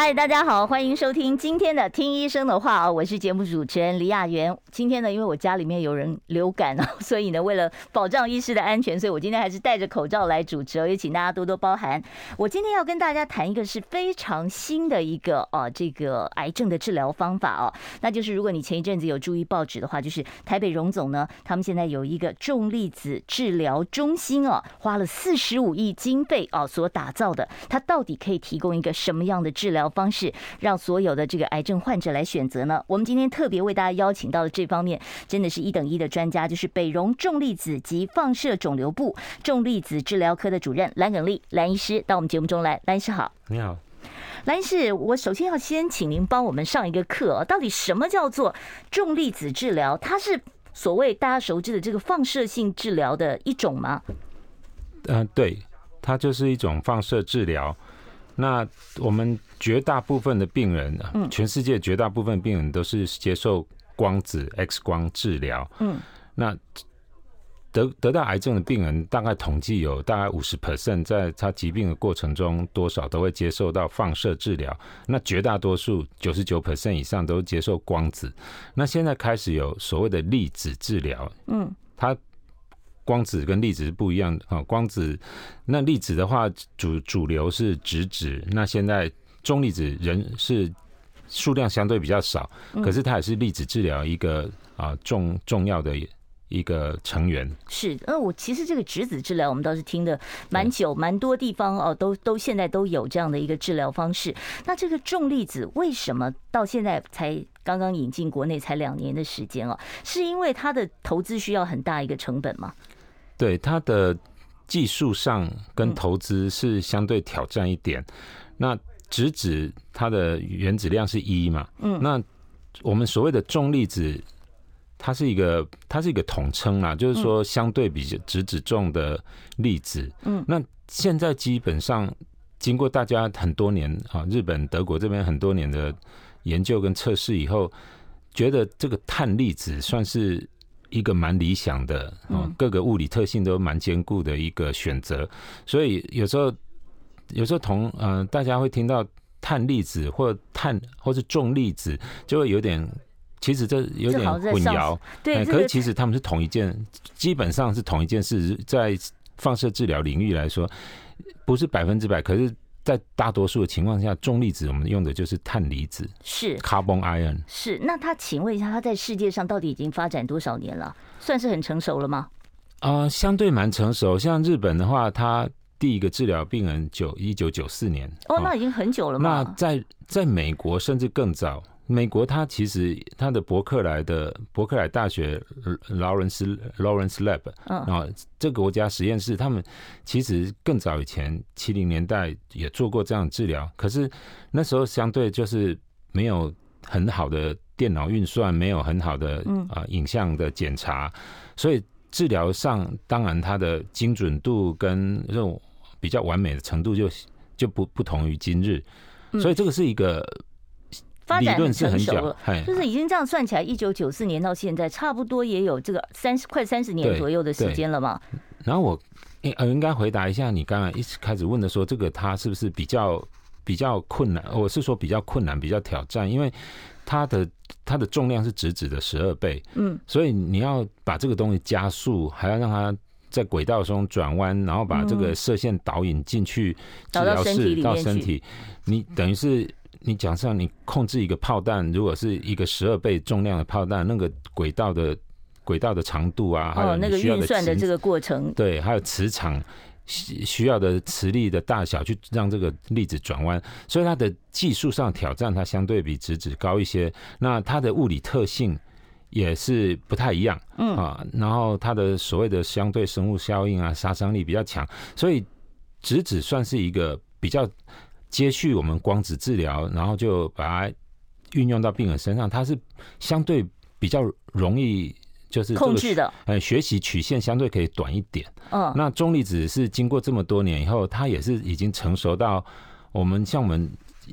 嗨，大家好，欢迎收听今天的《听医生的话》啊，我是节目主持人李雅媛。今天呢，因为我家里面有人流感啊，所以呢，为了保障医师的安全，所以我今天还是戴着口罩来主持哦，也请大家多多包涵。我今天要跟大家谈一个是非常新的一个啊，这个癌症的治疗方法哦，那就是如果你前一阵子有注意报纸的话，就是台北荣总呢，他们现在有一个重粒子治疗中心哦，花了四十五亿经费哦所打造的，它到底可以提供一个什么样的治疗方式让所有的这个癌症患者来选择呢？我们今天特别为大家邀请到了这方面真的是一等一的专家，就是北荣重粒子及放射肿瘤部重粒子治疗科的主任蓝耿丽蓝医师到我们节目中来。蓝医师好，你好，蓝医师，我首先要先请您帮我们上一个课，到底什么叫做重粒子治疗？它是所谓大家熟知的这个放射性治疗的一种吗？嗯、呃，对，它就是一种放射治疗。那我们绝大部分的病人，全世界绝大部分病人都是接受光子 X 光治疗。嗯，那得得到癌症的病人，大概统计有大概五十 percent，在他疾病的过程中，多少都会接受到放射治疗。那绝大多数九十九 percent 以上都接受光子。那现在开始有所谓的粒子治疗。嗯，它。光子跟粒子是不一样的啊，光子那粒子的话，主主流是直子，那现在重粒子人是数量相对比较少，可是它也是粒子治疗一个啊重重要的一个成员。是，呃，我其实这个质子治疗我们倒是听的蛮久，蛮多地方哦，都都现在都有这样的一个治疗方式。那这个重粒子为什么到现在才刚刚引进国内才两年的时间哦？是因为它的投资需要很大一个成本吗？对，它的技术上跟投资是相对挑战一点。那质子它的原子量是一嘛？嗯，那我们所谓的重粒子，它是一个它是一个统称啦，就是说相对比质子重的粒子。嗯，那现在基本上经过大家很多年啊，日本、德国这边很多年的研究跟测试以后，觉得这个碳粒子算是。一个蛮理想的，嗯，各个物理特性都蛮坚固的一个选择，所以有时候有时候同嗯、呃，大家会听到碳粒子或碳或是重粒子，就会有点，其实这有点混淆，对，可是其实他们是同一件，基本上是同一件事，在放射治疗领域来说，不是百分之百，可是。在大多数的情况下，重粒子我们用的就是碳离子，是 carbon ion。是，那他请问一下，他在世界上到底已经发展多少年了？算是很成熟了吗？啊、呃，相对蛮成熟。像日本的话，他第一个治疗病人九一九九四年，哦，那已经很久了嘛。那在在美国甚至更早。美国，它其实它的伯克莱的伯克莱大学劳伦斯 Lawrence Lab 啊，这个国家实验室，他们其实更早以前七零年代也做过这样的治疗，可是那时候相对就是没有很好的电脑运算，没有很好的啊影像的检查，所以治疗上当然它的精准度跟这种比较完美的程度就就不不同于今日，所以这个是一个。发展很成熟了，就是已经这样算起来，一九九四年到现在，差不多也有这个三十快三十年左右的时间了嘛。然后我应应该回答一下你刚刚一开始问的说，这个它是不是比较比较困难？我是说比较困难，比较挑战，因为它的它的重量是直指的十二倍，嗯，所以你要把这个东西加速，还要让它在轨道中转弯，然后把这个射线导引进去治疗室到身体，你等于是。你讲上，你控制一个炮弹，如果是一个十二倍重量的炮弹，那个轨道的轨道的长度啊，还有哦、那个运算的这个过程，对，还有磁场需需要的磁力的大小，去让这个粒子转弯，所以它的技术上挑战，它相对比直子高一些。那它的物理特性也是不太一样，嗯啊，然后它的所谓的相对生物效应啊，杀伤力比较强，所以直子算是一个比较。接续我们光子治疗，然后就把它运用到病人身上，它是相对比较容易就是控制的，呃，学习曲线相对可以短一点。嗯，那中离子是经过这么多年以后，它也是已经成熟到我们像我们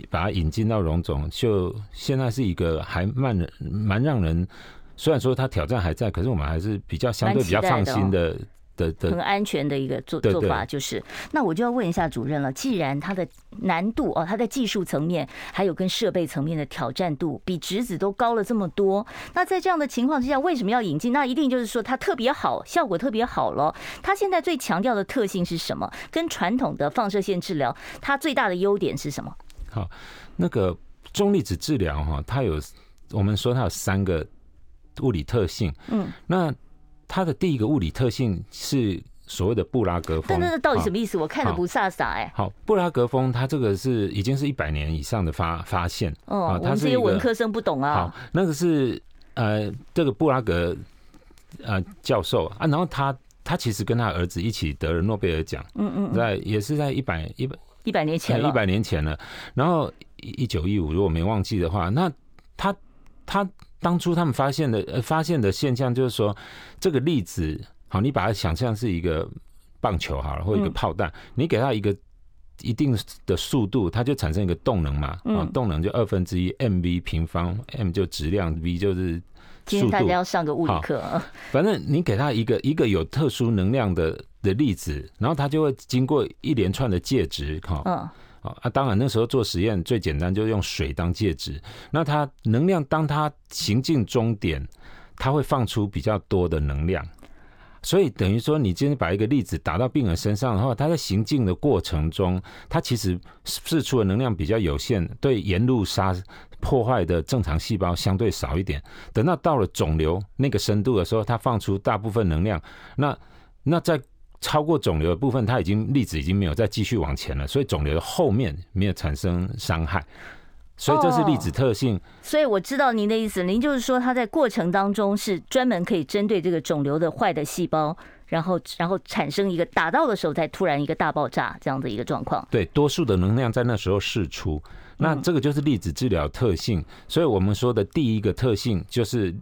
把它引进到荣总，就现在是一个还蛮蛮让人，虽然说它挑战还在，可是我们还是比较相对比较放心的。的的很安全的一个做做法就是，那我就要问一下主任了。既然它的难度哦，它在技术层面还有跟设备层面的挑战度比质子都高了这么多，那在这样的情况之下，为什么要引进？那一定就是说它特别好，效果特别好了。它现在最强调的特性是什么？跟传统的放射线治疗，它最大的优点是什么？好，那个中粒子治疗哈，它有我们说它有三个物理特性，嗯，那。它的第一个物理特性是所谓的布拉格风，但那到底什么意思？我看的不飒飒哎。好，布拉格风，它这个是已经是一百年以上的发发现。哦，我们这些文科生不懂啊。好，那个是呃，这个布拉格呃教授啊，然后他他其实跟他儿子一起得了诺贝尔奖。嗯嗯，在也是在一百一百一百年前了，一百年前了。然后一九一五，如果没忘记的话，那他他。当初他们发现的呃发现的现象就是说，这个粒子好，你把它想象是一个棒球好了，或一个炮弹，你给它一个一定的速度，它就产生一个动能嘛，啊，动能就二分之一 mv 平方，m 就质量，v 就是速度。大家要上个物理课。反正你给它一个一个有特殊能量的的粒子，然后它就会经过一连串的介质，哈。啊，当然那时候做实验最简单，就是用水当介质。那它能量，当它行进终点，它会放出比较多的能量。所以等于说，你今天把一个粒子打到病人身上的话，它在行进的过程中，它其实释出的能量比较有限，对沿路杀破坏的正常细胞相对少一点。等到到了肿瘤那个深度的时候，它放出大部分能量。那那在超过肿瘤的部分，它已经粒子已经没有再继续往前了，所以肿瘤的后面没有产生伤害，所以这是粒子特性。哦，所以我知道您的意思，您就是说它在过程当中是专门可以针对这个肿瘤的坏的细胞，然后然后产生一个打到的时候再突然一个大爆炸这样的一个状况。对，多数的能量在那时候释出，那这个就是粒子治疗特性。所以我们说的第一个特性就是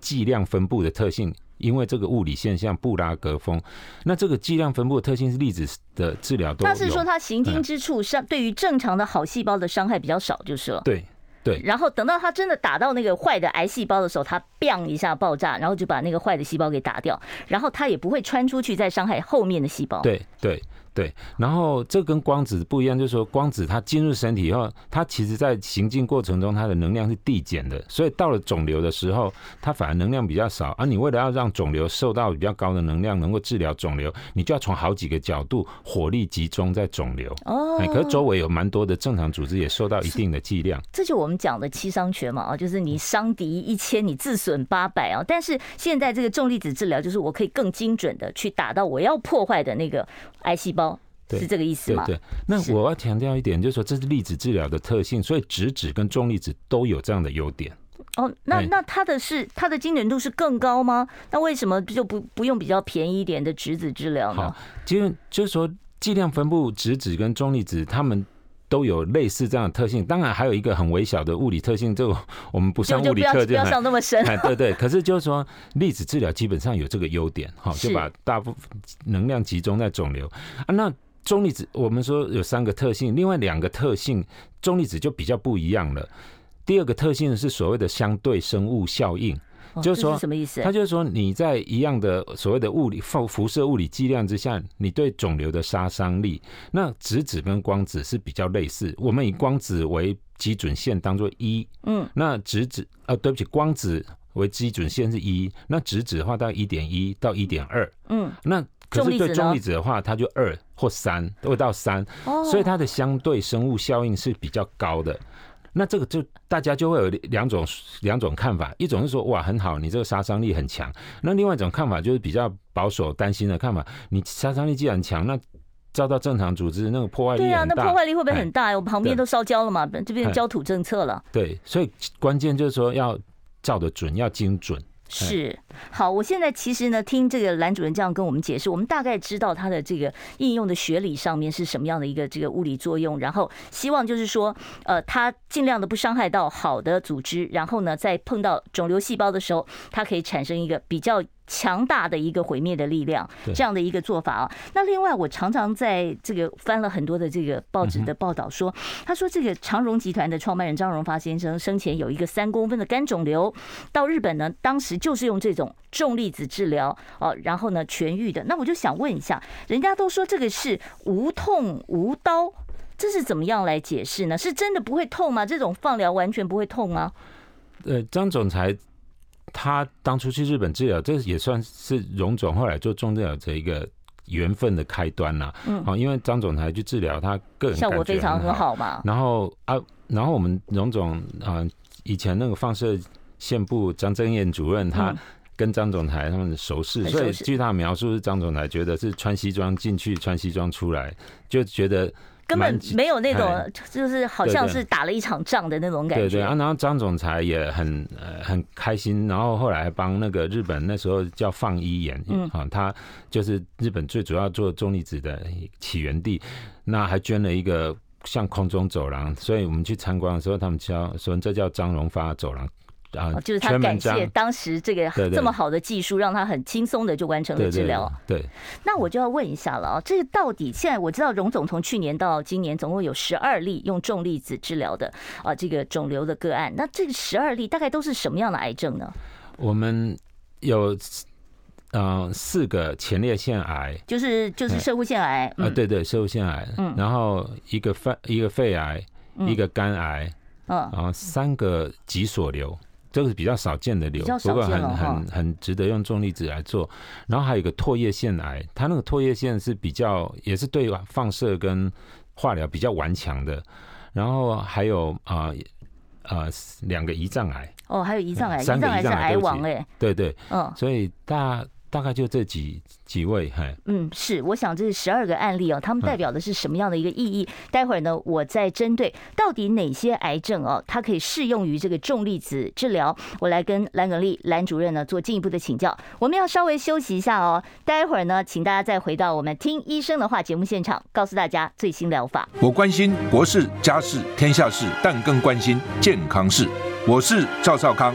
剂量分布的特性。因为这个物理现象布拉格风，那这个剂量分布的特性是粒子的治疗都有。他是说它行经之处伤对于正常的好细胞的伤害比较少，就是了。对对。然后等到它真的打到那个坏的癌细胞的时候，它 “bang” 一下爆炸，然后就把那个坏的细胞给打掉，然后它也不会穿出去再伤害后面的细胞。对对。对，然后这跟光子不一样，就是说光子它进入身体以后，它其实在行进过程中，它的能量是递减的，所以到了肿瘤的时候，它反而能量比较少。而你为了要让肿瘤受到比较高的能量，能够治疗肿瘤，你就要从好几个角度火力集中在肿瘤。哦，可是周围有蛮多的正常组织也受到一定的剂量。这就我们讲的七伤拳嘛，啊，就是你伤敌一千，你自损八百啊。但是现在这个重粒子治疗，就是我可以更精准的去打到我要破坏的那个癌细胞。对，是这个意思吗？对对，那我要强调一点，就是说这是粒子治疗的特性，所以质子跟重粒子都有这样的优点。哦，那那它的是它的精准度是更高吗？那为什么就不不用比较便宜一点的质子治疗呢？好，就就是说剂量分布质子跟重粒子，它们都有类似这样的特性。当然还有一个很微小的物理特性，这我们不上物理课就不要上那么深。对对，可是就是说粒子治疗基本上有这个优点，哈，就把大部分能量集中在肿瘤啊，那。重粒子，我们说有三个特性，另外两个特性，中粒子就比较不一样了。第二个特性是所谓的相对生物效应，就是说什么意思？它就是说你在一样的所谓的物理辐辐射物理剂量之下，你对肿瘤的杀伤力，那质子跟光子是比较类似。我们以光子为基准线当做一，嗯，那质子啊，对不起，光子为基准线是一，那质子的话到一点一到一点二，嗯，那。可是对重离子的话，它就二或三，都会到三，所以它的相对生物效应是比较高的。那这个就大家就会有两种两种看法，一种是说哇很好，你这个杀伤力很强。那另外一种看法就是比较保守担心的看法，你杀伤力既然强，那照到正常组织那个破坏力，对啊，那破坏力会不会很大？我旁边都烧焦了嘛，这边焦土政策了。对，所以关键就是说要照的准，要精准。是，好，我现在其实呢，听这个蓝主任这样跟我们解释，我们大概知道它的这个应用的学理上面是什么样的一个这个物理作用，然后希望就是说，呃，它尽量的不伤害到好的组织，然后呢，在碰到肿瘤细胞的时候，它可以产生一个比较。强大的一个毁灭的力量，这样的一个做法啊。那另外，我常常在这个翻了很多的这个报纸的报道，说，他说这个长荣集团的创办人张荣发先生生前有一个三公分的肝肿瘤，到日本呢，当时就是用这种重粒子治疗哦，然后呢痊愈的。那我就想问一下，人家都说这个是无痛无刀，这是怎么样来解释呢？是真的不会痛吗？这种放疗完全不会痛吗？呃，张总裁。他当初去日本治疗，这也算是荣总后来做重症这一个缘分的开端呐。嗯，好，因为张总裁去治疗，他个人效果非常很好嘛。然后啊，然后我们荣总啊，以前那个放射线部张正彦主任，他跟张总裁他们熟识，所以据他描述是张总裁觉得是穿西装进去，穿西装出来，就觉得。根本没有那种，就是好像是打了一场仗的那种感觉。对对啊，然后张总裁也很呃很开心，然后后来帮那个日本那时候叫放一眼，嗯啊，他就是日本最主要做重离子的起源地，那还捐了一个像空中走廊，所以我们去参观的时候，他们叫说这叫张荣发走廊。啊，就是他感谢当时这个这么好的技术，让他很轻松的就完成了治疗。对，那我就要问一下了啊，这个到底现在我知道荣总从去年到今年总共有十二例用重粒子治疗的啊，这个肿瘤的个案。那这个十二例大概都是什么样的癌症呢？我们有呃四个前列腺癌，就是就是射护腺癌啊，对对，射护腺癌，嗯，然后一个肺一个肺癌，一个肝癌，嗯，然后三个脊索瘤。这个是比较少见的瘤，不过很很很值得用重粒子来做。然后还有一个唾液腺癌，它那个唾液腺是比较也是对放射跟化疗比较顽强的。然后还有啊啊两个胰脏癌哦，还有胰脏癌，胰脏癌是癌王哎，对对，嗯，所以大。大概就这几几位，嘿，嗯，是，我想这是十二个案例哦，他们代表的是什么样的一个意义？待会儿呢，我再针对到底哪些癌症哦，它可以适用于这个重粒子治疗，我来跟蓝耿立蓝主任呢做进一步的请教。我们要稍微休息一下哦，待会儿呢，请大家再回到我们听医生的话节目现场，告诉大家最新疗法。我关心国事、家事、天下事，但更关心健康事。我是赵少康。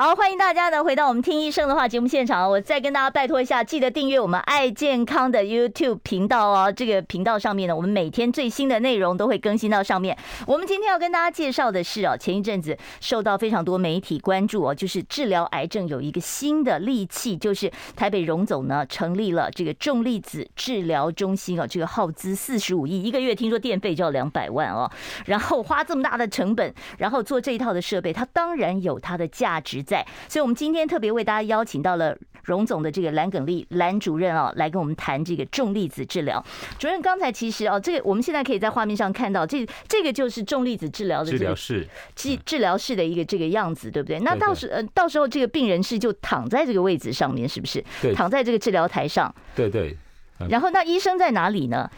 好，欢迎大家呢回到我们听医生的话节目现场。我再跟大家拜托一下，记得订阅我们爱健康的 YouTube 频道哦。这个频道上面呢，我们每天最新的内容都会更新到上面。我们今天要跟大家介绍的是哦，前一阵子受到非常多媒体关注哦，就是治疗癌症有一个新的利器，就是台北荣总呢成立了这个重粒子治疗中心哦，这个耗资四十五亿，一个月听说电费就要两百万哦，然后花这么大的成本，然后做这一套的设备，它当然有它的价值。在，所以我们今天特别为大家邀请到了荣总的这个蓝耿丽蓝主任啊，来跟我们谈这个重粒子治疗。主任刚才其实哦，这个我们现在可以在画面上看到，这这个就是重粒子治疗的治疗室，治治疗室的一个这个样子，对不对？那到时呃，到时候这个病人是就躺在这个位置上面，是不是？对，躺在这个治疗台上。对对。然后那医生在哪里呢？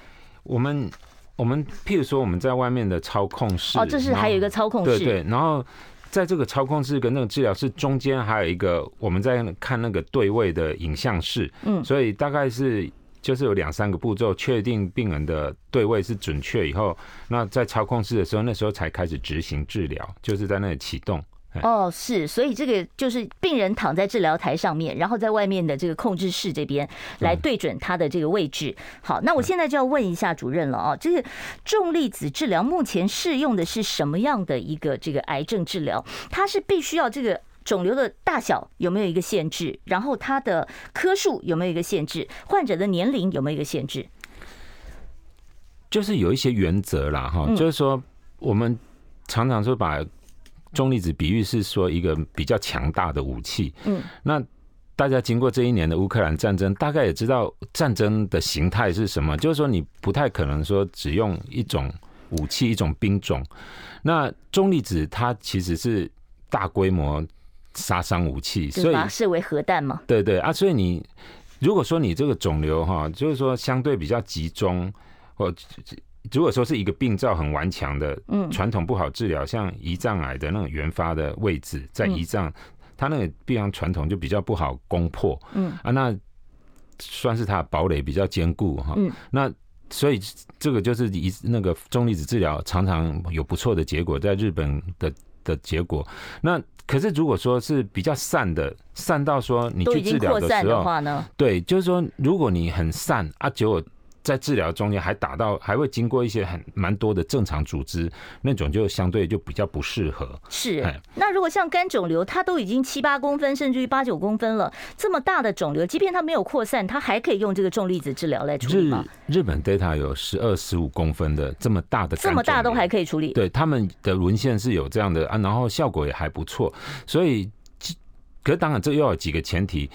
我们我们譬如说我们在外面的操控室哦，这是还有一个操控室，对对，然后。在这个操控室跟那个治疗室中间，还有一个我们在看那个对位的影像室，嗯，所以大概是就是有两三个步骤，确定病人的对位是准确以后，那在操控室的时候，那时候才开始执行治疗，就是在那里启动。哦，是，所以这个就是病人躺在治疗台上面，然后在外面的这个控制室这边来对准他的这个位置。好，那我现在就要问一下主任了啊，这个重粒子治疗目前适用的是什么样的一个这个癌症治疗？它是必须要这个肿瘤的大小有没有一个限制？然后它的颗数有没有一个限制？患者的年龄有没有一个限制？就是有一些原则啦，哈，就是说我们常常说把。重粒子比喻是说一个比较强大的武器，嗯，那大家经过这一年的乌克兰战争，大概也知道战争的形态是什么，就是说你不太可能说只用一种武器、一种兵种。那中粒子它其实是大规模杀伤武器，所以把它视为核弹嘛？对对啊，所以你如果说你这个肿瘤哈，就是说相对比较集中，或如果说是一个病灶很顽强的，嗯，传统不好治疗，像胰脏癌的那种原发的位置在胰脏，它那个病方传统就比较不好攻破，嗯啊，那算是它的堡垒比较坚固哈，嗯，那所以这个就是一那个重粒子治疗常常有不错的结果，在日本的的结果，那。可是，如果说是比较散的，散到说你去治疗的时候，呢？对，就是说，如果你很散啊，结果。在治疗中间还打到，还会经过一些很蛮多的正常组织，那种就相对就比较不适合。是，那如果像肝肿瘤，它都已经七八公分，甚至于八九公分了，这么大的肿瘤，即便它没有扩散，它还可以用这个重粒子治疗来处理吗？日日本 data 有十二十五公分的这么大的，这么大都还可以处理。对，他们的文献是有这样的啊，然后效果也还不错。所以，可是当然这又有几个前提。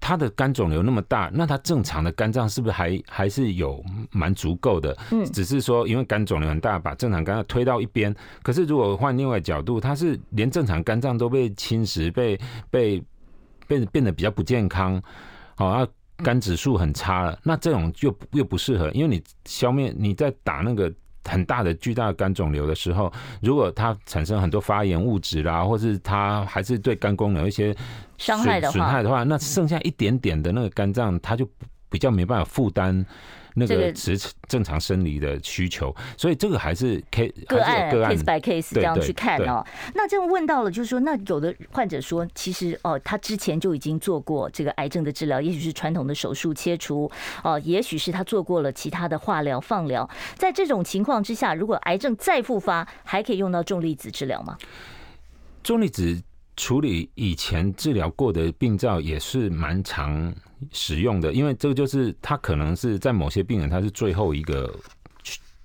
他的肝肿瘤那么大，那他正常的肝脏是不是还还是有蛮足够的？嗯，只是说因为肝肿瘤很大，把正常肝脏推到一边。可是如果换另外角度，他是连正常肝脏都被侵蚀，被被变变得比较不健康，好啊，肝指数很差了。那这种又又不适合，因为你消灭你在打那个。很大的巨大的肝肿瘤的时候，如果它产生很多发炎物质啦，或是它还是对肝功能有一些伤害的话，损害的话，那剩下一点点的那个肝脏，它就比较没办法负担。那个是正常生理的需求，所以这个还是 case 个案 case by case 这样去看哦。那这样问到了，就是说，那有的患者说，其实哦，他之前就已经做过这个癌症的治疗，也许是传统的手术切除哦，也许是他做过了其他的化疗、放疗。在这种情况之下，如果癌症再复发，还可以用到重粒子治疗吗？重粒子处理以前治疗过的病灶也是蛮常使用的，因为这个就是它可能是在某些病人，他是最后一个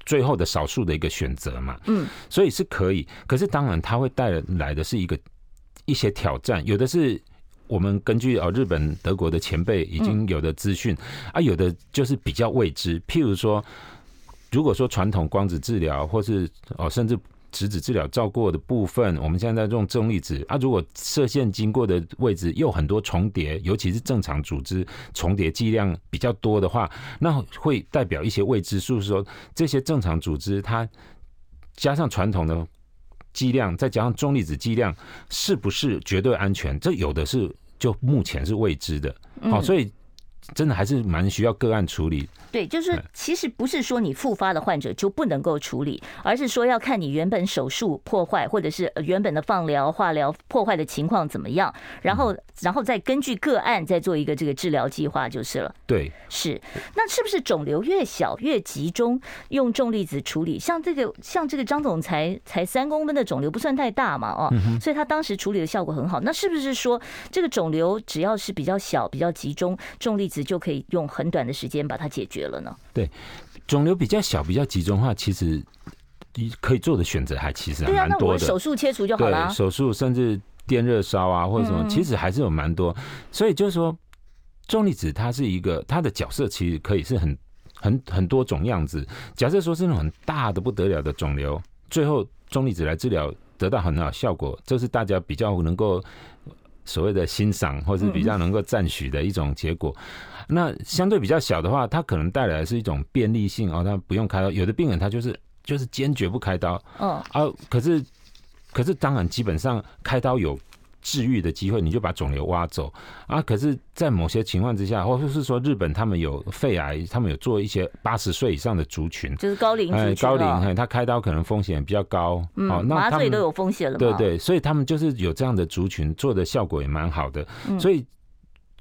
最后的少数的一个选择嘛，嗯，所以是可以。可是当然，它会带来的是一个一些挑战，有的是我们根据哦日本、德国的前辈已经有的资讯啊，有的就是比较未知。譬如说，如果说传统光子治疗，或是哦甚至。质子治疗照过的部分，我们现在在用重粒子啊。如果射线经过的位置又很多重叠，尤其是正常组织重叠剂量比较多的话，那会代表一些未知数，是说这些正常组织它加上传统的剂量，再加上重粒子剂量，是不是绝对安全？这有的是，就目前是未知的。好，所以。真的还是蛮需要个案处理。对，就是其实不是说你复发的患者就不能够处理，而是说要看你原本手术破坏，或者是原本的放疗、化疗破坏的情况怎么样，然后然后再根据个案再做一个这个治疗计划就是了。对，是。那是不是肿瘤越小越集中用重粒子处理？像这个像这个张总裁才三公分的肿瘤不算太大嘛？哦，所以他当时处理的效果很好。那是不是说这个肿瘤只要是比较小、比较集中，重粒子就可以用很短的时间把它解决了呢？对，肿瘤比较小、比较集中的话，其实可以做的选择还其实还蛮多的。啊，手术切除就好了。手术甚至电热烧啊，或者什么，其实还是有蛮多。所以就是说，重粒子它是一个它的角色，其实可以是很很很多种样子。假设说是那种很大的不得了的肿瘤，最后重粒子来治疗得到很好效果，这是大家比较能够所谓的欣赏，或是比较能够赞许的一种结果。那相对比较小的话，它可能带来的是一种便利性哦，它不用开刀。有的病人他就是就是坚决不开刀，嗯啊，可是可是当然基本上开刀有治愈的机会，你就把肿瘤挖走啊。可是，在某些情况之下，或者是说日本他们有肺癌，他们有做一些八十岁以上的族群，就是高龄族群，高龄，他开刀可能风险比较高，嗯，麻醉都有风险了，对对，所以他们就是有这样的族群做的效果也蛮好的，所以。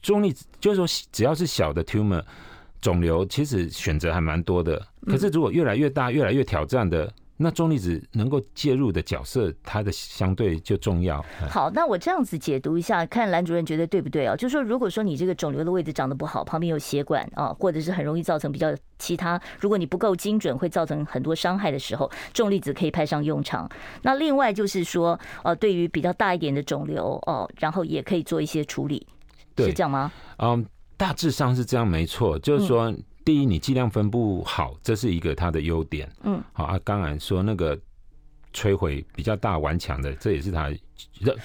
中立就是说，只要是小的 tumor 肿瘤，其实选择还蛮多的。可是如果越来越大、越来越挑战的，那重粒子能够介入的角色，它的相对就重要。好，那我这样子解读一下，看蓝主任觉得对不对啊？就是说，如果说你这个肿瘤的位置长得不好，旁边有血管啊，或者是很容易造成比较其他，如果你不够精准，会造成很多伤害的时候，重粒子可以派上用场。那另外就是说，呃，对于比较大一点的肿瘤哦，然后也可以做一些处理。是这样吗？嗯，大致上是这样，没错。就是说，第一，你剂量分布好，这是一个它的优点。嗯，好啊。当然说那个摧毁比较大顽强的，这也是它，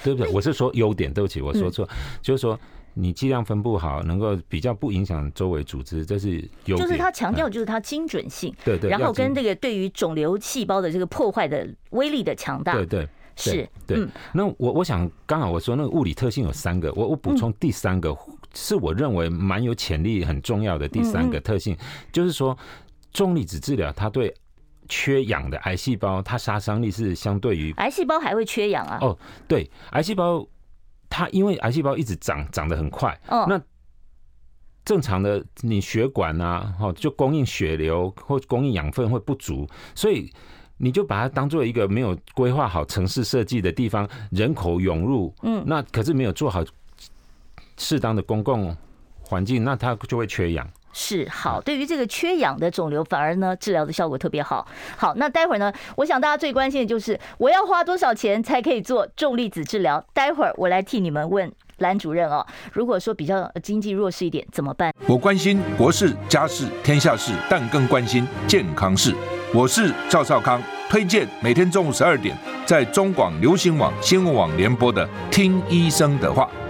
对不对？我是说优点，对不起，我说错，就是说。你剂量分布好，能够比较不影响周围组织，这是优点。就是它强调，就是它精准性，对对。然后跟这个对于肿瘤细胞的这个破坏的威力的强大，对对是。对，那我我想刚好我说那个物理特性有三个，我我补充第三个，是我认为蛮有潜力、很重要的第三个特性，就是说重粒子治疗它对缺氧的癌细胞，它杀伤力是相对于癌细胞还会缺氧啊？哦，对，癌细胞。它因为癌细胞一直长，长得很快。哦。那正常的你血管啊，哦，就供应血流或供应养分会不足，所以你就把它当做一个没有规划好城市设计的地方，人口涌入。嗯。那可是没有做好适当的公共环境，那它就会缺氧。是好，对于这个缺氧的肿瘤，反而呢治疗的效果特别好。好，那待会儿呢，我想大家最关心的就是我要花多少钱才可以做重粒子治疗？待会儿我来替你们问蓝主任哦。如果说比较经济弱势一点怎么办？我关心国事、家事、天下事，但更关心健康事。我是赵少康，推荐每天中午十二点在中广流行网、新闻网联播的《听医生的话》。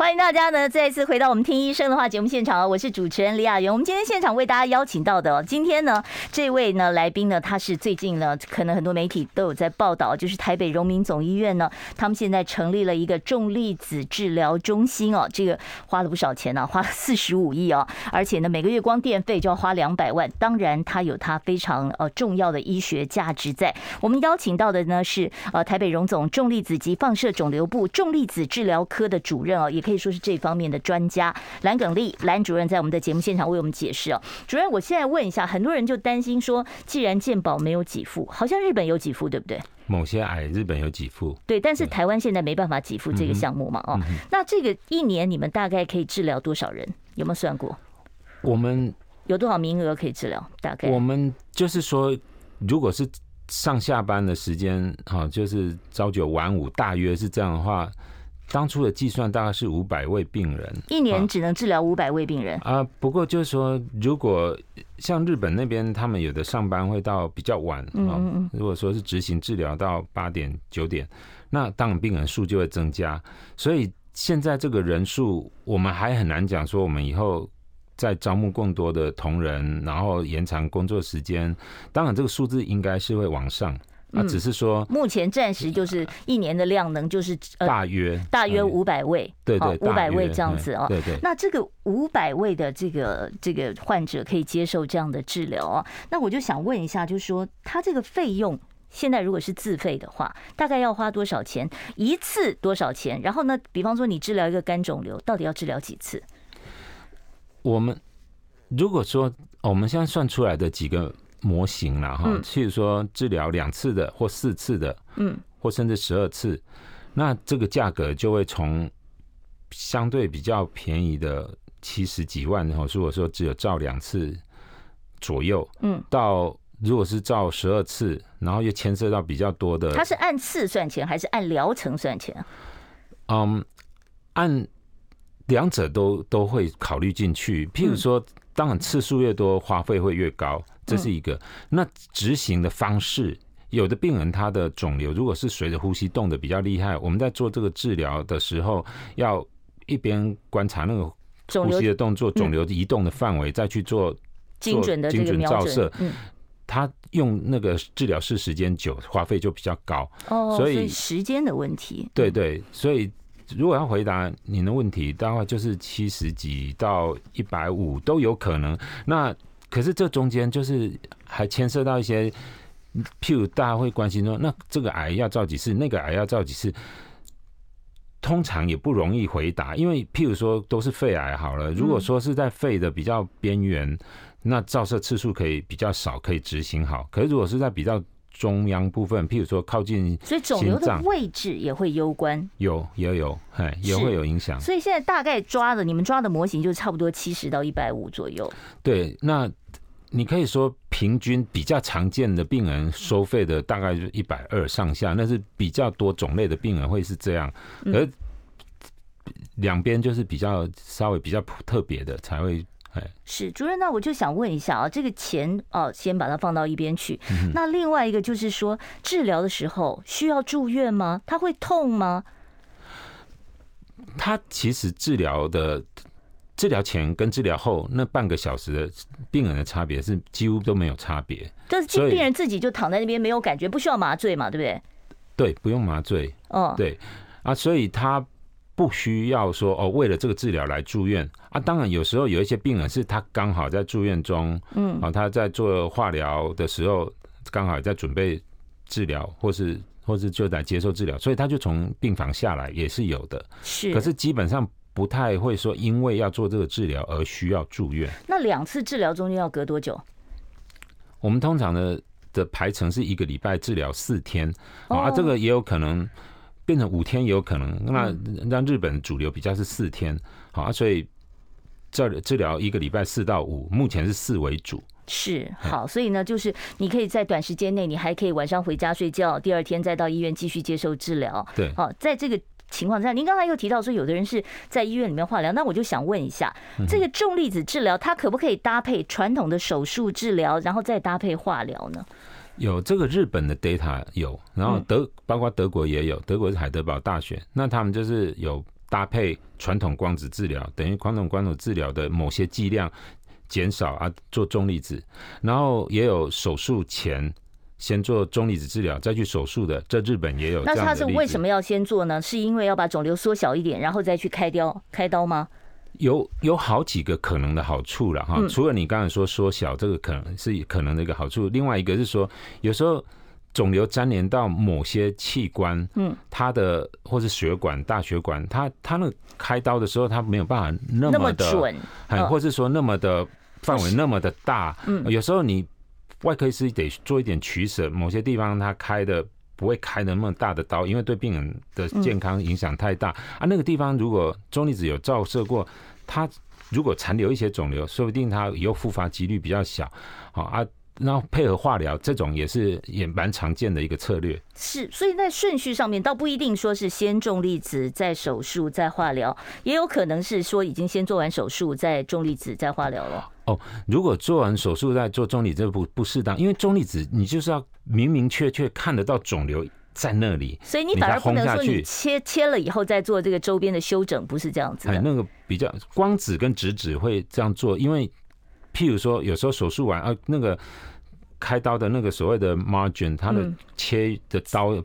欢迎大家呢再一次回到我们听医生的话节目现场啊，我是主持人李雅媛。我们今天现场为大家邀请到的，今天呢这位呢来宾呢，他是最近呢可能很多媒体都有在报道，就是台北荣民总医院呢，他们现在成立了一个重粒子治疗中心哦，这个花了不少钱呢，花了 四十五亿哦，而且呢每个月光电费就要花两百万，当然它有它非常呃重要的医学价值在。我们邀请到的呢是呃台北荣总重粒子及放射肿瘤部重粒子治疗科的主任哦，也可以。可以说是这方面的专家，蓝耿丽蓝主任在我们的节目现场为我们解释哦。主任，我现在问一下，很多人就担心说，既然健保没有给付，好像日本有给付，对不对？某些癌日本有给付，对，但是台湾现在没办法给付这个项目嘛？哦，那这个一年你们大概可以治疗多少人？有没有算过？我们有多少名额可以治疗？大概我们就是说，如果是上下班的时间，哈，就是朝九晚五，大约是这样的话。当初的计算大概是五百位病人，一年只能治疗五百位病人啊。不过就是说，如果像日本那边，他们有的上班会到比较晚啊。如果说是执行治疗到八点九点，那当然病人数就会增加。所以现在这个人数，我们还很难讲说，我们以后再招募更多的同仁，然后延长工作时间。当然，这个数字应该是会往上。那只是说，目前暂时就是一年的量能就是大约大约五百位，对对，五百位这样子哦。对对。那这个五百位的这个这个患者可以接受这样的治疗哦？那我就想问一下，就是说他这个费用现在如果是自费的话，大概要花多少钱？一次多少钱？然后呢，比方说你治疗一个肝肿瘤，到底要治疗几次？我们如果说我们现在算出来的几个。模型了哈，譬如说治疗两次的或四次的，嗯，或甚至十二次，那这个价格就会从相对比较便宜的七十几万，然后如果说只有照两次左右，嗯，到如果是照十二次，然后又牵涉到比较多的，它是按次算钱还是按疗程算钱？嗯，按两者都都会考虑进去。譬如说，当然次数越多，花费会越高。这是一个，那执行的方式，有的病人他的肿瘤如果是随着呼吸动的比较厉害，我们在做这个治疗的时候，要一边观察那个呼吸的动作、肿瘤移动的范围，再去做精准的精准照射。嗯他用那个治疗室时间久，花费就比较高。哦，所以时间的问题。对对，所以如果要回答您的问题，大概就是七十几到一百五都有可能。那可是这中间就是还牵涉到一些，譬如大家会关心说，那这个癌要照几次，那个癌要照几次，通常也不容易回答，因为譬如说都是肺癌好了，如果说是在肺的比较边缘，那照射次数可以比较少，可以执行好。可是如果是在比较中央部分，譬如说靠近，所以肿瘤的位置也会攸关，有也有，哎，也会有影响。所以现在大概抓的，你们抓的模型就差不多七十到一百五左右。对，那你可以说平均比较常见的病人收费的大概就一百二上下，那是比较多种类的病人会是这样，而两边就是比较稍微比较特别的才会。是主任，那我就想问一下啊，这个钱哦，先把它放到一边去。那另外一个就是说，治疗的时候需要住院吗？他会痛吗？他其实治疗的治疗前跟治疗后那半个小时的病人的差别是几乎都没有差别，但是病人自己就躺在那边没有感觉，不需要麻醉嘛，对不对？对，不用麻醉。哦，对啊，所以他。不需要说哦，为了这个治疗来住院啊。当然，有时候有一些病人是他刚好在住院中，嗯，啊，他在做化疗的时候，刚好在准备治疗，或是或是就在接受治疗，所以他就从病房下来也是有的。是，可是基本上不太会说因为要做这个治疗而需要住院。那两次治疗中间要隔多久？我们通常的的排程是一个礼拜治疗四天，啊，这个也有可能。变成五天也有可能，那让日本主流比较是四天，好啊，所以这治疗一个礼拜四到五，目前是四为主。是好，所以呢，就是你可以在短时间内，你还可以晚上回家睡觉，第二天再到医院继续接受治疗。对，好，在这个情况下，您刚才又提到说，有的人是在医院里面化疗，那我就想问一下，这个重粒子治疗它可不可以搭配传统的手术治疗，然后再搭配化疗呢？有这个日本的 data 有，然后德包括德国也有，德国是海德堡大学，那他们就是有搭配传统光子治疗，等于传统光子治疗的某些剂量减少啊，做重粒子，然后也有手术前先做中离子治疗再去手术的，这日本也有。那他是为什么要先做呢？是因为要把肿瘤缩小一点，然后再去开雕开刀吗？有有好几个可能的好处了哈，除了你刚才说缩小这个可能是可能的一个好处，另外一个是说有时候肿瘤粘连到某些器官，嗯，它的或是血管、大血管，它它那开刀的时候，它没有办法那么的准，很或是说那么的范围那么的大，嗯，有时候你外科医师得做一点取舍，某些地方它开的。不会开那么大的刀，因为对病人的健康影响太大。啊。那个地方如果中粒子有照射过，它如果残留一些肿瘤，说不定它以后复发几率比较小。好啊，然后配合化疗，这种也是也蛮常见的一个策略。是，所以在顺序上面倒不一定说是先重粒子再手术再化疗，也有可能是说已经先做完手术再重粒子再化疗了。哦，如果做完手术再做重粒子，这不不适当，因为重粒子你就是要明明确确看得到肿瘤在那里，所以你反而不能说你切切了以后再做这个周边的修整，不是这样子。哎，那个比较光子跟直子会这样做，因为譬如说有时候手术完啊那个。开刀的那个所谓的 margin，它的切的刀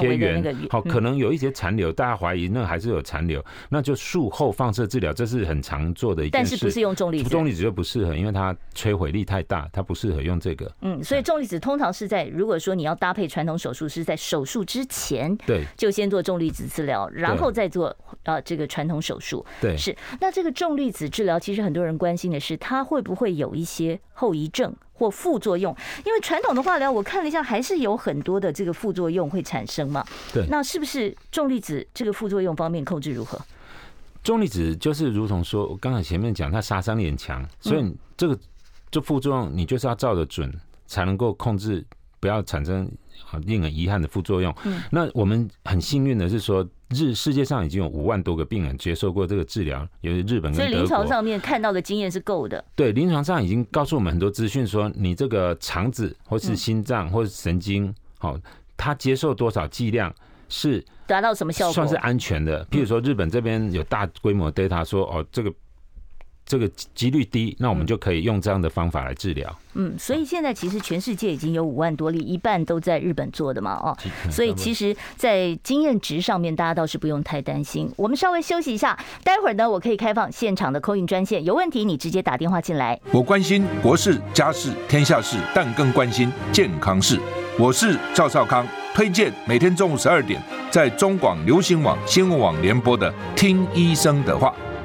切缘，好，可能有一些残留，大家怀疑那还是有残留，那就术后放射治疗，这是很常做的一件事。但是不是用重粒子？重粒子就不适合，因为它摧毁力太大，它不适合用这个。嗯，所以重粒子通常是在如果说你要搭配传统手术，是在手术之前，对，就先做重粒子治疗，然后再做呃这个传统手术。对，是。那这个重粒子治疗，其实很多人关心的是，它会不会有一些后遗症？或副作用，因为传统的化疗我看了一下，还是有很多的这个副作用会产生嘛。对，那是不是重粒子这个副作用方面控制如何？重粒子就是如同说，我刚才前面讲，它杀伤力很强，所以这个这副作用你就是要照得准，才能够控制，不要产生令人遗憾的副作用。嗯，那我们很幸运的是说。日世界上已经有五万多个病人接受过这个治疗，有日本跟德国。所以临床上面看到的经验是够的。对，临床上已经告诉我们很多资讯，说你这个肠子或是心脏或是神经，好，它接受多少剂量是达到什么效果，算是安全的。譬如说，日本这边有大规模 data 说，哦，这个。这个几率低，那我们就可以用这样的方法来治疗。嗯，所以现在其实全世界已经有五万多例，一半都在日本做的嘛，哦，所以其实，在经验值上面，大家倒是不用太担心。我们稍微休息一下，待会儿呢，我可以开放现场的 call in 专线，有问题你直接打电话进来。我关心国事、家事、天下事，但更关心健康事。我是赵少康，推荐每天中午十二点在中广流行网、新闻网联播的《听医生的话》。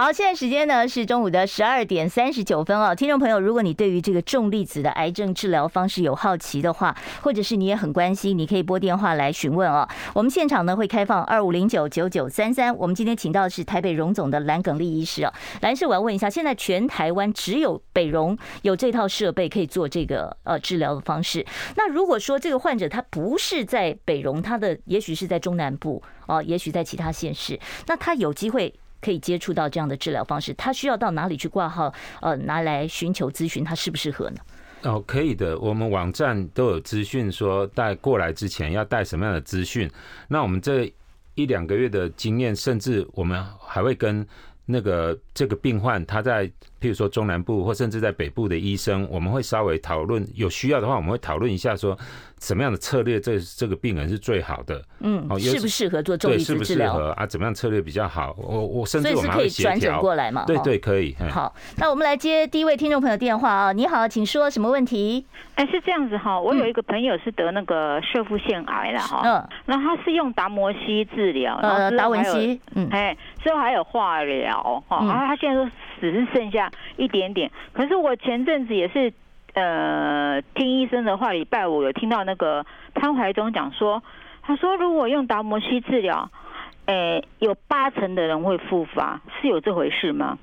好，现在时间呢是中午的十二点三十九分哦。听众朋友，如果你对于这个重粒子的癌症治疗方式有好奇的话，或者是你也很关心，你可以拨电话来询问哦。我们现场呢会开放二五零九九九三三。我们今天请到的是台北荣总的蓝耿立医师哦。蓝师，我要问一下，现在全台湾只有北荣有这套设备可以做这个呃治疗的方式。那如果说这个患者他不是在北荣，他的也许是在中南部哦，也许在其他县市，那他有机会。可以接触到这样的治疗方式，他需要到哪里去挂号？呃，拿来寻求咨询，他适不适合呢？哦，可以的，我们网站都有资讯说带过来之前要带什么样的资讯。那我们这一两个月的经验，甚至我们还会跟那个这个病患他在譬如说中南部或甚至在北部的医生，我们会稍微讨论，有需要的话，我们会讨论一下说。什么样的策略，这这个病人是最好的？嗯，适不适合做重粒子治疗？适合啊？怎么样策略比较好？我我甚至我们可以转诊过来嘛？对对，可以。好，那我们来接第一位听众朋友电话啊！你好，请说什么问题？哎，是这样子哈，我有一个朋友是得那个射腹腺癌了哈，嗯，然后他是用达摩西治疗，呃，达文西，嗯，哎，之后还有化疗哈，然后他现在说只是剩下一点点，可是我前阵子也是。呃，听医生的话，礼拜五有听到那个潘怀忠讲说，他说如果用达摩西治疗，诶，有八成的人会复发，是有这回事吗？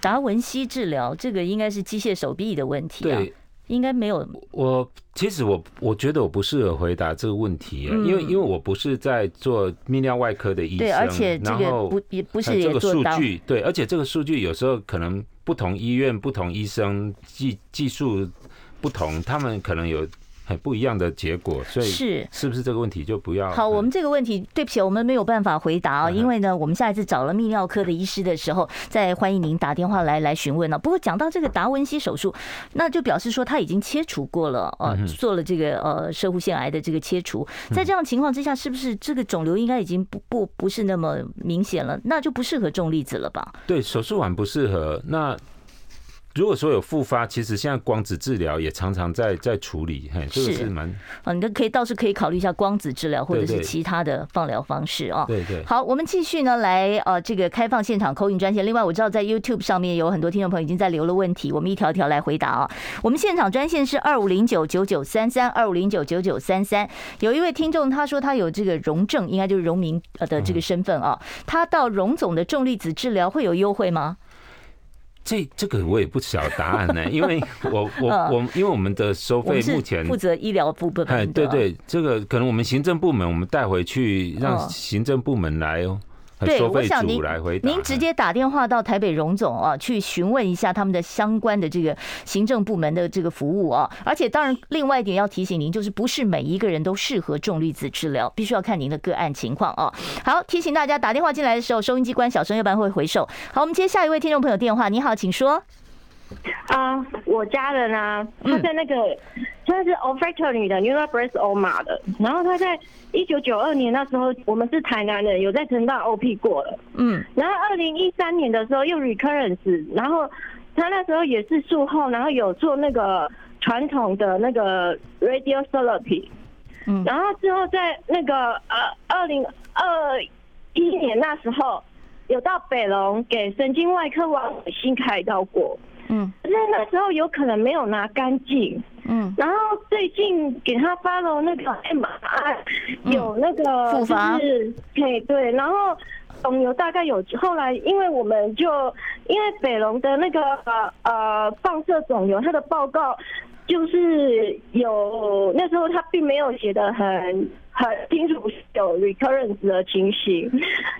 达文西治疗这个应该是机械手臂的问题啊，对，应该没有。我其实我我觉得我不适合回答这个问题，嗯，因为因为我不是在做泌尿外科的医生，对，而且这个不也不是这个数据，对，而且这个数据有时候可能不同医院、不同医生技技术。不同，他们可能有很不一样的结果，所以是是不是这个问题就不要？好，我们这个问题，对不起，我们没有办法回答啊，因为呢，我们下一次找了泌尿科的医师的时候，再欢迎您打电话来来询问了。不过讲到这个达文西手术，那就表示说他已经切除过了，呃，做了这个呃射护腺癌的这个切除，在这样情况之下，是不是这个肿瘤应该已经不不不是那么明显了？那就不适合种粒子了吧？对，手术完不适合那。如果说有复发，其实现在光子治疗也常常在在处理，嘿，这个是蛮啊，你都可以倒是可以考虑一下光子治疗或者是其他的放疗方式啊。对对。好，我们继续呢，来呃这个开放现场 call in 专线。另外，我知道在 YouTube 上面有很多听众朋友已经在留了问题，我们一条一条来回答啊。我们现场专线是二五零九九九三三二五零九九九三三。有一位听众他说他有这个荣正，应该就是荣民呃的这个身份啊，他到荣总的重粒子治疗会有优惠吗？这这个我也不晓得答案呢，因为我我我，因为我们的收费目前负责医疗部分，哎，对对，这个可能我们行政部门我们带回去，让行政部门来哦。对，我想您您直接打电话到台北荣总啊，去询问一下他们的相关的这个行政部门的这个服务啊。而且，当然，另外一点要提醒您，就是不是每一个人都适合重粒子治疗，必须要看您的个案情况啊。好，提醒大家打电话进来的时候，收音机关小声，要不然会回收。好，我们接下一位听众朋友电话。你好，请说。啊，我家人啊，他在那个，他是 olfactory 的 neuroblastoma 的，然后他在一九九二年那时候，我们是台南人，有在成大 OP 过了，嗯，然后二零一三年的时候又 recurrence，然后他那时候也是术后，然后有做那个传统的那个 radiotherapy，嗯，然后之后在那个呃二零二一年那时候有到北龙给神经外科王新开刀过。嗯，那那时候有可能没有拿干净，嗯，然后最近给他发了那个 MRI，有那个就是，对对，然后肿瘤大概有，后来因为我们就因为北龙的那个呃放射肿瘤，他的报告就是有那时候他并没有写得很。很清楚有 recurrence 的情形，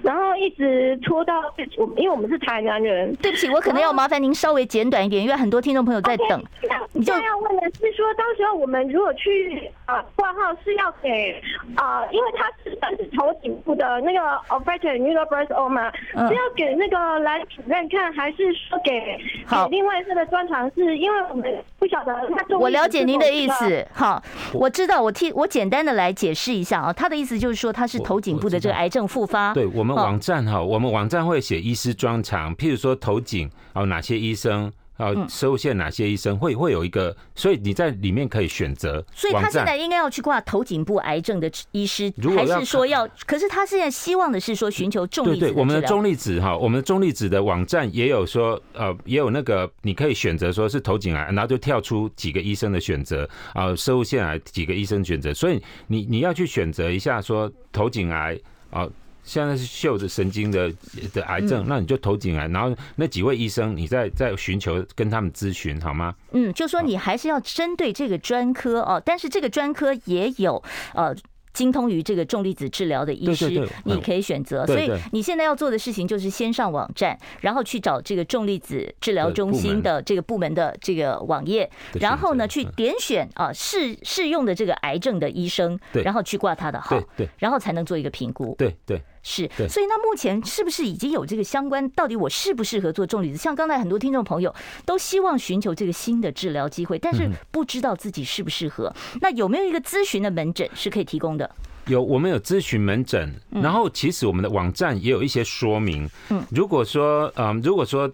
然后一直拖到我，因为我们是台南人。对不起，我可能要麻烦您稍微简短一点，因为很多听众朋友在等。Okay, 你就要问的是说，到时候我们如果去啊挂号是要给啊，因为他是是头颈部的那个 olfactory neuroblastoma，是要给那个蓝主任看，还是说给好给另外一个的专长？是因为我们不晓得他。我了解您的意思。好，我知道，我替我简单的来解释一下。啊，他的意思就是说他是头颈部的这个癌症复发。对，我们网站哈，我们网站会写医师专长，譬如说头颈哦，哪些医生啊，摄护腺哪些医生会会有一个，所以你在里面可以选择。所以他现在应该要去挂头颈部癌症的医师，还是说要？可是他现在希望的是说寻求重粒子。对对，我们的重粒子哈，我们的重粒子的网站也有说，呃，也有那个你可以选择说是头颈癌，然后就跳出几个医生的选择啊，摄护腺癌几个医生选择，所以你你要去选择一下说头颈癌啊。现在是嗅着神经的的癌症，那你就投进来，然后那几位医生，你再再寻求跟他们咨询好吗？嗯，就说你还是要针对这个专科哦，但是这个专科也有呃。精通于这个重粒子治疗的医师，你可以选择。所以你现在要做的事情就是先上网站，然后去找这个重粒子治疗中心的这个部门的这个网页，然后呢去点选啊适适用的这个癌症的医生，然后去挂他的号，对，然后才能做一个评估。对对。是，所以那目前是不是已经有这个相关？到底我适不适合做重离子？像刚才很多听众朋友都希望寻求这个新的治疗机会，但是不知道自己适不适合。那有没有一个咨询的门诊是可以提供的？有，我们有咨询门诊，然后其实我们的网站也有一些说明。嗯，如果说，嗯，如果说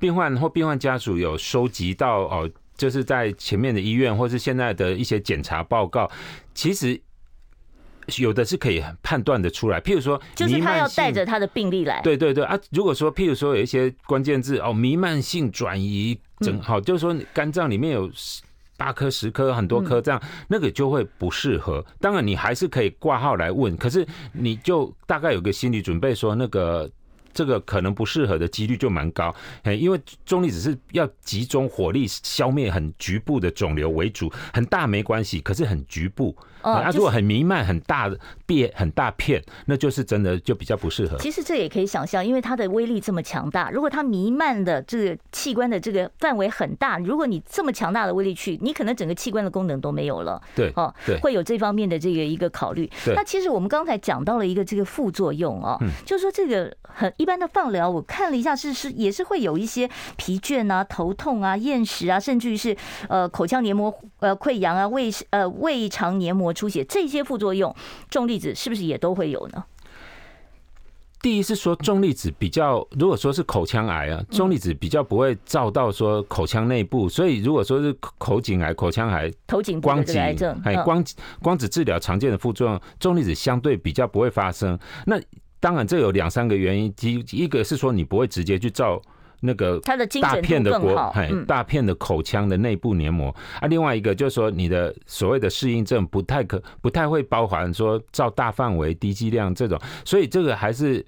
病患或病患家属有收集到哦，就是在前面的医院或是现在的一些检查报告，其实。有的是可以判断的出来，譬如说，就是他要带着他的病例来。对对对啊，如果说譬如说有一些关键字哦，弥漫性转移整，好，就是说肝脏里面有八颗、十颗、很多颗这样，那个就会不适合。当然你还是可以挂号来问，可是你就大概有个心理准备，说那个这个可能不适合的几率就蛮高。哎，因为中立只是要集中火力消灭很局部的肿瘤为主，很大没关系，可是很局部。啊，如果很弥漫、很大的变、很大片，那就是真的就比较不适合。其实这也可以想象，因为它的威力这么强大，如果它弥漫的这个器官的这个范围很大，如果你这么强大的威力去，你可能整个器官的功能都没有了。对，哦，对，会有这方面的这个一个考虑。那其实我们刚才讲到了一个这个副作用啊，就是说这个很一般的放疗，我看了一下，是是也是会有一些疲倦啊、头痛啊、厌食啊，甚至于是呃口腔黏膜呃溃疡啊、胃呃胃肠黏膜。出血这些副作用，重粒子是不是也都会有呢？第一是说重粒子比较，如果说是口腔癌啊，重粒子比较不会照到说口腔内部，所以如果说是口颈癌、口腔癌、头颈光子癌症，哎，光光子治疗常见的副作用，重粒子相对比较不会发生。那当然这有两三个原因，第一个是说你不会直接去照。那个大片的国，哎，大片的口腔的内部黏膜啊，另外一个就是说，你的所谓的适应症不太可，不太会包含说照大范围低剂量这种，所以这个还是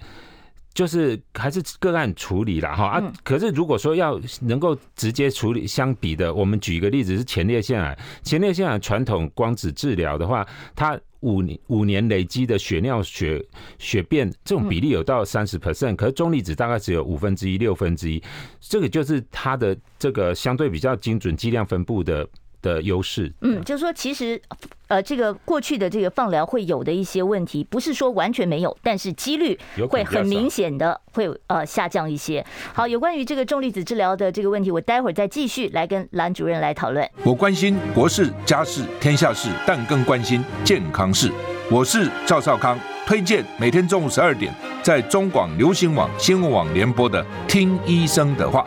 就是还是个案处理了哈啊。可是如果说要能够直接处理相比的，我们举一个例子是前列腺癌，前列腺癌传统光子治疗的话，它。五年五年累积的血尿血血便这种比例有到三十 percent，可是重离子大概只有五分之一六分之一，这个就是它的这个相对比较精准剂量分布的。的优势，嗯，就是说，其实，呃，这个过去的这个放疗会有的一些问题，不是说完全没有，但是几率会很明显的会呃下降一些。好，有关于这个重粒子治疗的这个问题，我待会儿再继续来跟蓝主任来讨论。我关心国事、家事、天下事，但更关心健康事。我是赵少康，推荐每天中午十二点在中广流行网、新闻网联播的《听医生的话》。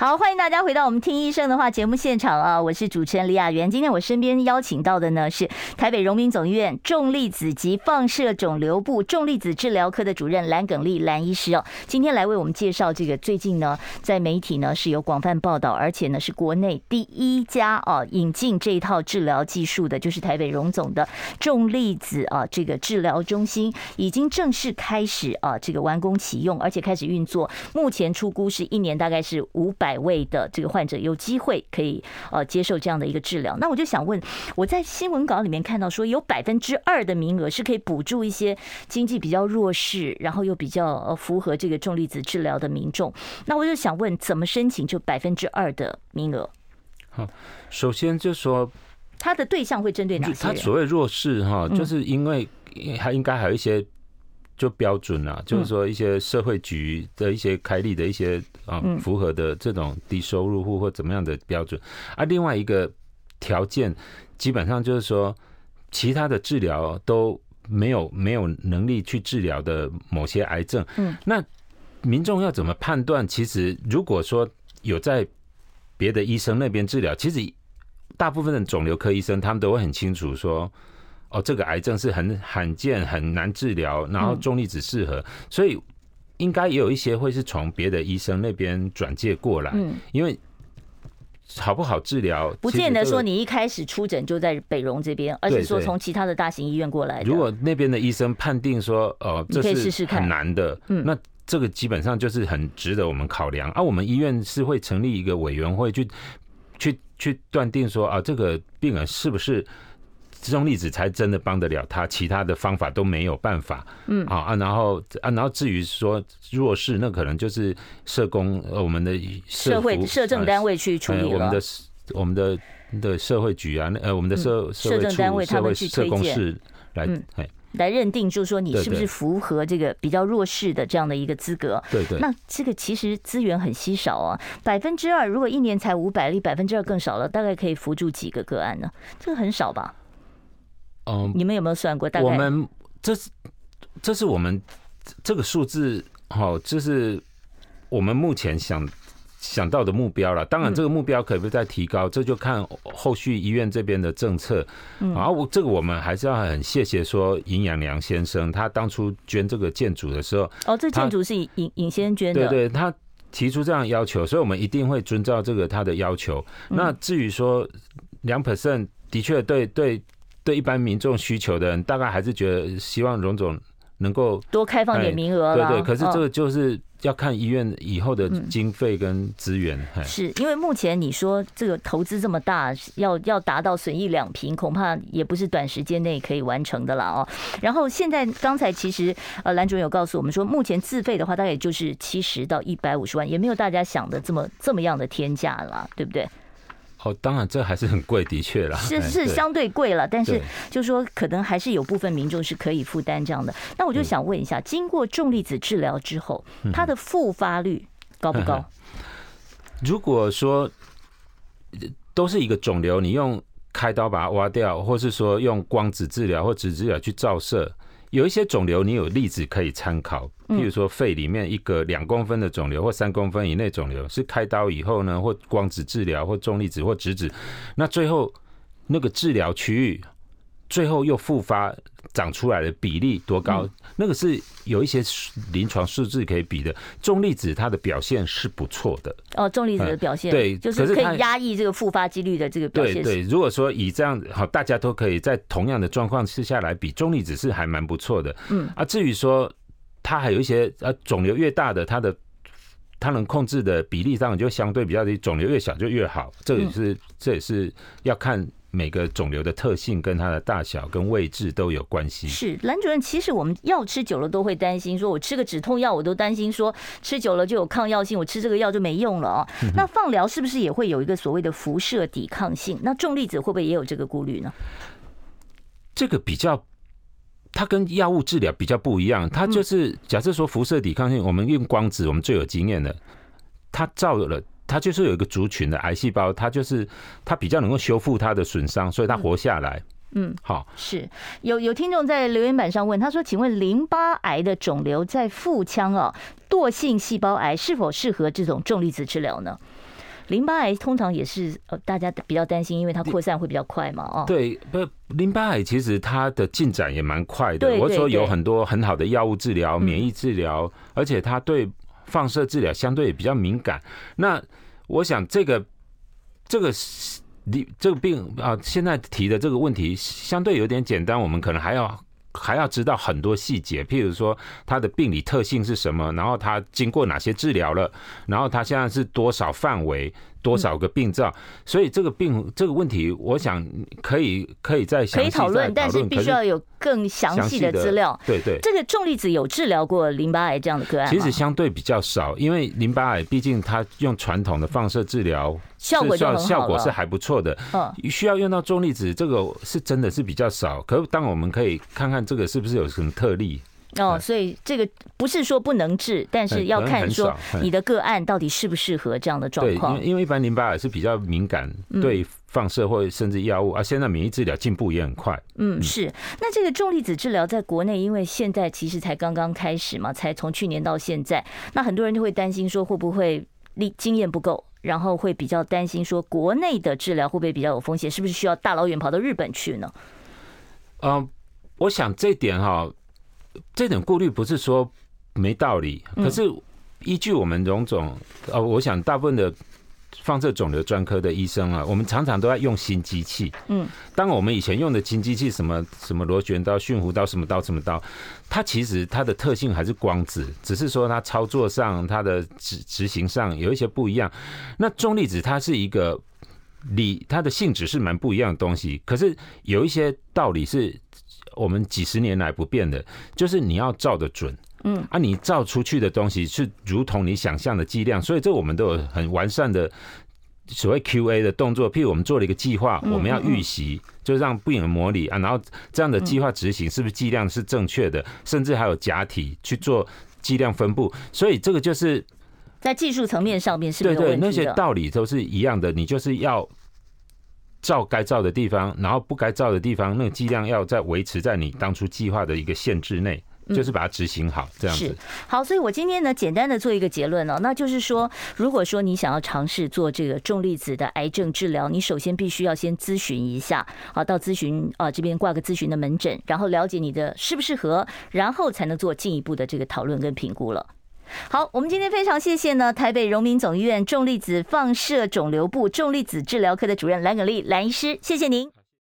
好，欢迎大家回到我们听医生的话节目现场啊！我是主持人李雅媛。今天我身边邀请到的呢是台北荣民总医院重粒子及放射肿瘤部重粒子治疗科的主任蓝耿立蓝医师哦。今天来为我们介绍这个最近呢在媒体呢是有广泛报道，而且呢是国内第一家啊引进这一套治疗技术的，就是台北荣总的重粒子啊这个治疗中心已经正式开始啊这个完工启用，而且开始运作。目前出估是一年大概是五百。百位的这个患者有机会可以呃接受这样的一个治疗，那我就想问，我在新闻稿里面看到说有百分之二的名额是可以补助一些经济比较弱势，然后又比较呃符合这个重粒子治疗的民众，那我就想问，怎么申请就百分之二的名额？好，首先就说他的对象会针对哪些？他所谓弱势哈，就是因为还应该还有一些。就标准啊，就是说一些社会局的一些开立的一些啊符合的这种低收入户或怎么样的标准啊。另外一个条件，基本上就是说，其他的治疗都没有没有能力去治疗的某些癌症。嗯，那民众要怎么判断？其实如果说有在别的医生那边治疗，其实大部分的肿瘤科医生他们都会很清楚说。哦，这个癌症是很罕见、很难治疗，然后重粒子适合，嗯、所以应该也有一些会是从别的医生那边转介过来。嗯，因为好不好治疗，不见得说你一开始出诊就在北荣这边，而是说从其他的大型医院过来。如果那边的医生判定说，哦，这是很难的，嗯，那这个基本上就是很值得我们考量。而、啊、我们医院是会成立一个委员会去去去断定说，啊，这个病人是不是。重粒子才真的帮得了他，其他的方法都没有办法。嗯，好啊，然后啊，然后至于说弱势，那可能就是社工，呃我们的社，社会社政单位去处理了。我们的我们的的社会局啊，呃，我们的社、嗯、社政单位他们去推荐来，嗯，来认定，就是说你是不是符合这个比较弱势的这样的一个资格。对对。那这个其实资源很稀少啊，百分之二，如果一年才五百例，百分之二更少了，大概可以扶助几个个案呢？这个很少吧？嗯，你们有没有算过？大概我们这是这是我们这个数字，好，这是我们目前想想到的目标了。当然，这个目标可不可以再提高，这就看后续医院这边的政策。然后，我这个我们还是要很谢谢说尹养良先生，他当初捐这个建筑的时候，哦，这建筑是尹尹先生捐的，对对，他提出这样要求，所以我们一定会遵照这个他的要求。那至于说两 percent，的确对对。对一般民众需求的人，大概还是觉得希望荣总能够多开放点名额。对对，可是这个就是要看医院以后的经费跟资源。是因为目前你说这个投资这么大，要要达到损益两平，恐怕也不是短时间内可以完成的了哦。然后现在刚才其实呃蓝主任有告诉我们说，目前自费的话大概也就是七十到一百五十万，也没有大家想的这么这么样的天价了，对不对？哦，当然这还是很贵，的确啦，是是相对贵了，但是就是说可能还是有部分民众是可以负担这样的。那我就想问一下，经过重粒子治疗之后，它的复发率高不高？如果说都是一个肿瘤，你用开刀把它挖掉，或是说用光子治疗或质子治疗去照射。有一些肿瘤，你有例子可以参考，譬如说肺里面一个两公分的肿瘤或三公分以内肿瘤，是开刀以后呢，或光子治疗或重粒子或质子，那最后那个治疗区域最后又复发。长出来的比例多高？嗯、那个是有一些临床数字可以比的。重粒子它的表现是不错的。哦，重粒子的表现、嗯、对，就是可以压抑这个复发几率的这个表现。对对，如果说以这样好，大家都可以在同样的状况之下来比，重粒子是还蛮不错的。嗯啊，至于说它还有一些呃，肿瘤越大的，它的它能控制的比例上就相对比较低，肿瘤越小就越好。这也是、嗯、这也是要看。每个肿瘤的特性跟它的大小跟位置都有关系。是蓝主任，其实我们药吃久了都会担心，说我吃个止痛药，我都担心说吃久了就有抗药性，我吃这个药就没用了哦。那放疗是不是也会有一个所谓的辐射抵抗性？那重粒子会不会也有这个顾虑呢？这个比较，它跟药物治疗比较不一样。它就是假设说辐射抵抗性，我们用光子，我们最有经验的，它照了。它就是有一个族群的癌细胞，它就是它比较能够修复它的损伤，所以它活下来。嗯，好，是有有听众在留言板上问，他说：“请问淋巴癌的肿瘤在腹腔啊，惰性细胞癌是否适合这种重粒子治疗呢？”淋巴癌通常也是呃大家比较担心，因为它扩散会比较快嘛。哦，对，不，淋巴癌其实它的进展也蛮快的。我说有很多很好的药物治疗、免疫治疗，而且它对。放射治疗相对比较敏感，那我想这个这个你这个病啊，现在提的这个问题相对有点简单，我们可能还要还要知道很多细节，譬如说它的病理特性是什么，然后它经过哪些治疗了，然后它现在是多少范围。多少个病灶？所以这个病这个问题，我想可以可以再可以讨论，但是必须要有更详细的资料。对对，这个重粒子有治疗过淋巴癌这样的个案吗？其实相对比较少，因为淋巴癌毕竟它用传统的放射治疗效果效果是还不错的。嗯，需要用到重粒子，这个是真的是比较少。可是当我们可以看看这个是不是有什么特例？哦，所以这个不是说不能治，但是要看说你的个案到底适不适合这样的状况。对，因为因为一般淋巴癌是比较敏感，对放射或甚至药物啊。现在免疫治疗进步也很快。嗯，是。那这个重粒子治疗在国内，因为现在其实才刚刚开始嘛，才从去年到现在，那很多人就会担心说会不会历经验不够，然后会比较担心说国内的治疗会不会比较有风险，是不是需要大老远跑到日本去呢？嗯，我想这点哈。这种顾虑不是说没道理，可是依据我们荣总，呃，我想大部分的放射肿瘤专科的医生啊，我们常常都在用新机器。嗯，当我们以前用的新机器，什么什么螺旋刀、驯弧刀、什么刀、什么刀，它其实它的特性还是光子，只是说它操作上、它的执执行上有一些不一样。那重粒子它是一个理，它的性质是蛮不一样的东西，可是有一些道理是。我们几十年来不变的，就是你要照的准，嗯啊，你照出去的东西是如同你想象的剂量，所以这我们都有很完善的所谓 QA 的动作。譬如我们做了一个计划，我们要预习，就让病人模拟啊，然后这样的计划执行是不是剂量是正确的，甚至还有假体去做剂量分布。所以这个就是在技术层面上面是。对对，那些道理都是一样的，你就是要。照该照的地方，然后不该照的地方，那个剂量要再维持在你当初计划的一个限制内，就是把它执行好，这样子。好，所以我今天呢，简单的做一个结论哦，那就是说，如果说你想要尝试做这个重粒子的癌症治疗，你首先必须要先咨询一下，好，到咨询啊这边挂个咨询的门诊，然后了解你的适不适合，然后才能做进一步的这个讨论跟评估了。好，我们今天非常谢谢呢，台北荣民总医院重粒子放射肿瘤部重粒子治疗科的主任蓝耿立蓝医师，谢谢您。